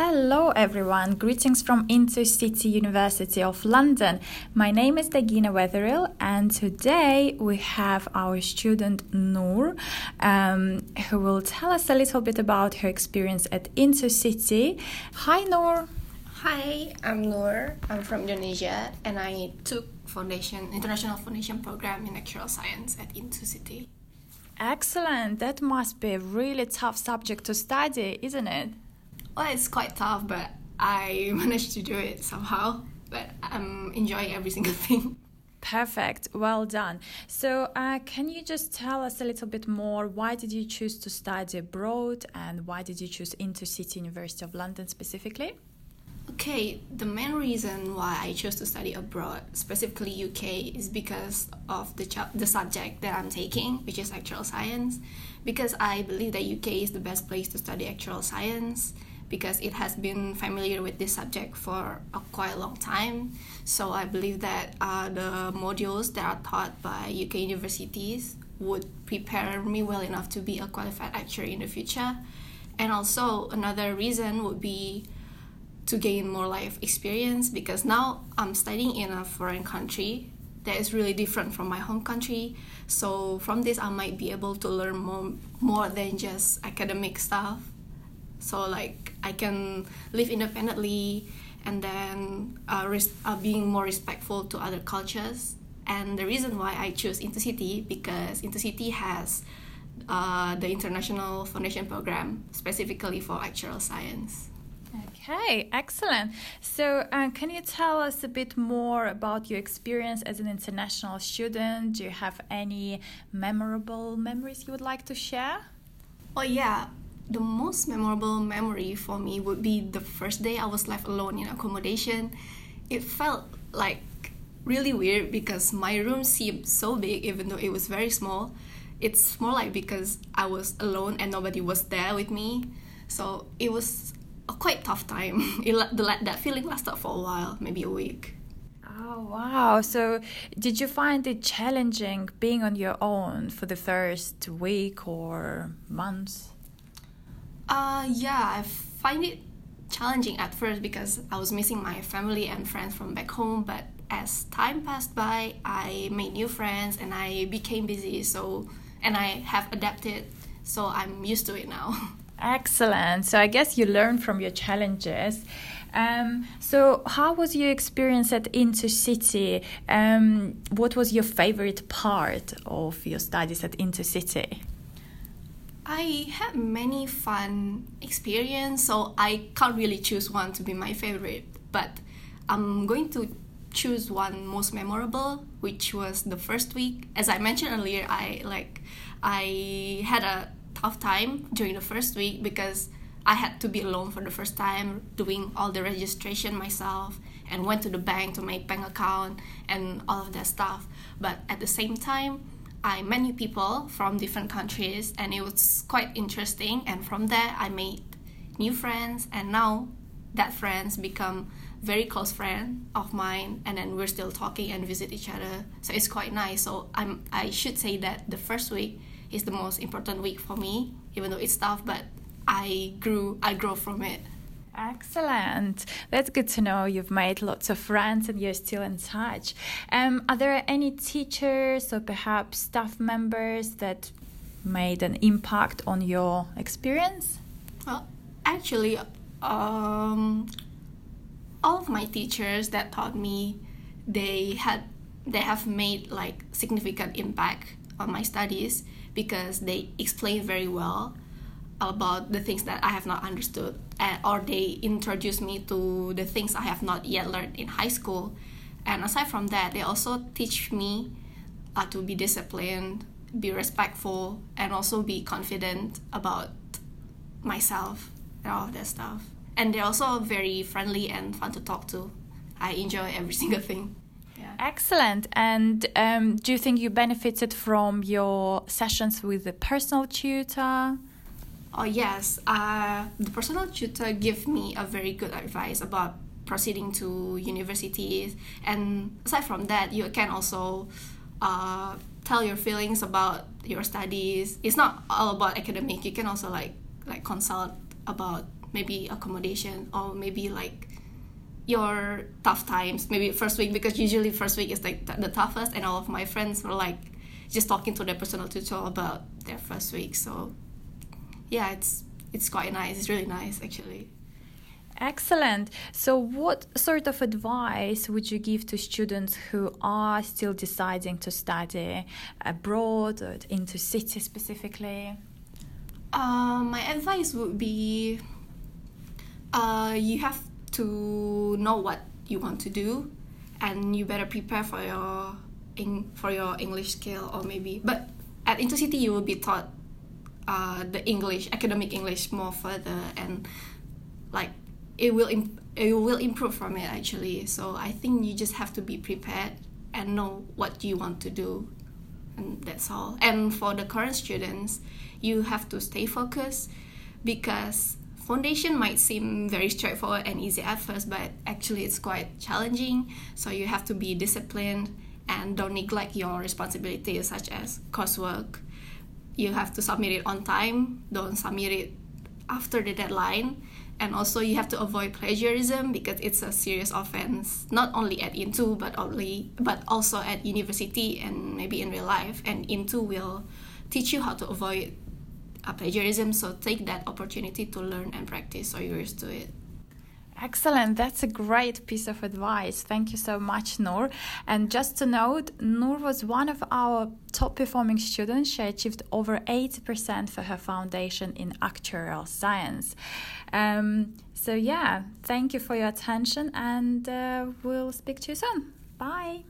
Hello, everyone. Greetings from INTO City University of London. My name is Dagina Wetherill, and today we have our student Nur, um, who will tell us a little bit about her experience at INTO City. Hi, Nur. Hi, I'm Nur. I'm from Indonesia, and I took foundation international foundation program in actuarial science at INTO City. Excellent. That must be a really tough subject to study, isn't it? Well, it's quite tough, but I managed to do it somehow. But I'm enjoying every single thing. Perfect. Well done. So, uh, can you just tell us a little bit more? Why did you choose to study abroad, and why did you choose INTO City University of London specifically? Okay, the main reason why I chose to study abroad, specifically UK, is because of the ch- the subject that I'm taking, which is actuarial science. Because I believe that UK is the best place to study actuarial science because it has been familiar with this subject for a quite a long time. So I believe that uh, the modules that are taught by UK universities would prepare me well enough to be a qualified actuary in the future. And also another reason would be to gain more life experience because now I'm studying in a foreign country that is really different from my home country. So from this, I might be able to learn more more than just academic stuff. So like I can live independently and then uh, res- uh, being more respectful to other cultures. And the reason why I choose INTO City because INTO City has uh, the International Foundation Program specifically for actuarial science. Okay, excellent. So, uh, can you tell us a bit more about your experience as an international student? Do you have any memorable memories you would like to share? Oh, yeah. The most memorable memory for me would be the first day I was left alone in accommodation. It felt like really weird because my room seemed so big, even though it was very small. It's more like because I was alone and nobody was there with me. So it was a quite tough time. It, that feeling lasted for a while, maybe a week. Oh, wow. So, did you find it challenging being on your own for the first week or months? Uh, yeah, I find it challenging at first because I was missing my family and friends from back home. But as time passed by, I made new friends and I became busy. So, and I have adapted. So I'm used to it now. Excellent. So I guess you learn from your challenges. Um, so, how was your experience at INTO City? Um, what was your favorite part of your studies at INTO City? I had many fun experience, so I can't really choose one to be my favorite. But I'm going to choose one most memorable, which was the first week. As I mentioned earlier, I like I had a tough time during the first week because I had to be alone for the first time, doing all the registration myself, and went to the bank to make bank account and all of that stuff. But at the same time, I met new people from different countries, and it was quite interesting. And from there, I made new friends, and now that friends become very close friend of mine and then we're still talking and visit each other so it's quite nice so i'm i should say that the first week is the most important week for me, even though it's tough, but I grew I grow from it. Excellent. That's good to know. You've made lots of friends and you're still in touch. Um, are there any teachers or perhaps staff members that made an impact on your experience? Well, actually, um, all of my teachers that taught me, they had they have made like significant impact on my studies because they explain very well about the things that I have not understood, or they introduce me to the things I have not yet learned in high school. And aside from that, they also teach me uh, to be disciplined, be respectful, and also be confident about myself and all of that stuff. And they're also very friendly and fun to talk to. I enjoy every single thing. Excellent. And um, do you think you benefited from your sessions with the personal tutor? Oh yes, uh, the personal tutor gave me a very good advice about proceeding to universities, and aside from that, you can also uh, tell your feelings about your studies. It's not all about academic. You can also like like consult about maybe accommodation or maybe like your tough times maybe first week because usually first week is like the toughest and all of my friends were like just talking to their personal tutor about their first week so yeah it's it's quite nice it's really nice actually Excellent. So, what sort of advice would you give to students who are still deciding to study abroad or INTO City specifically? Uh, my advice would be uh, you have to know what you want to do and you better prepare for your in, for your English skill or maybe but at INTO City you will be taught uh, the English academic English more further and like it will imp- it will improve from it actually. So I think you just have to be prepared and know what you want to do and that's all. And for the current students you have to stay focused because foundation might seem very straightforward and easy at first but actually it's quite challenging. So you have to be disciplined and don't neglect your responsibilities such as coursework you have to submit it on time don't submit it after the deadline. And also you have to avoid plagiarism because it's a serious offense not only at INTO but only but also at university and maybe in real life. And INTO will teach you how to avoid plagiarism. So take that opportunity to learn and practice so you're used to it Excellent. That's a great piece of advice. Thank you so much, Nur. And just to note, Nur was one of our top performing students. She achieved over 80% for her foundation in actuarial science. Um, so, yeah, thank you for your attention, and uh, we'll speak to you soon. Bye.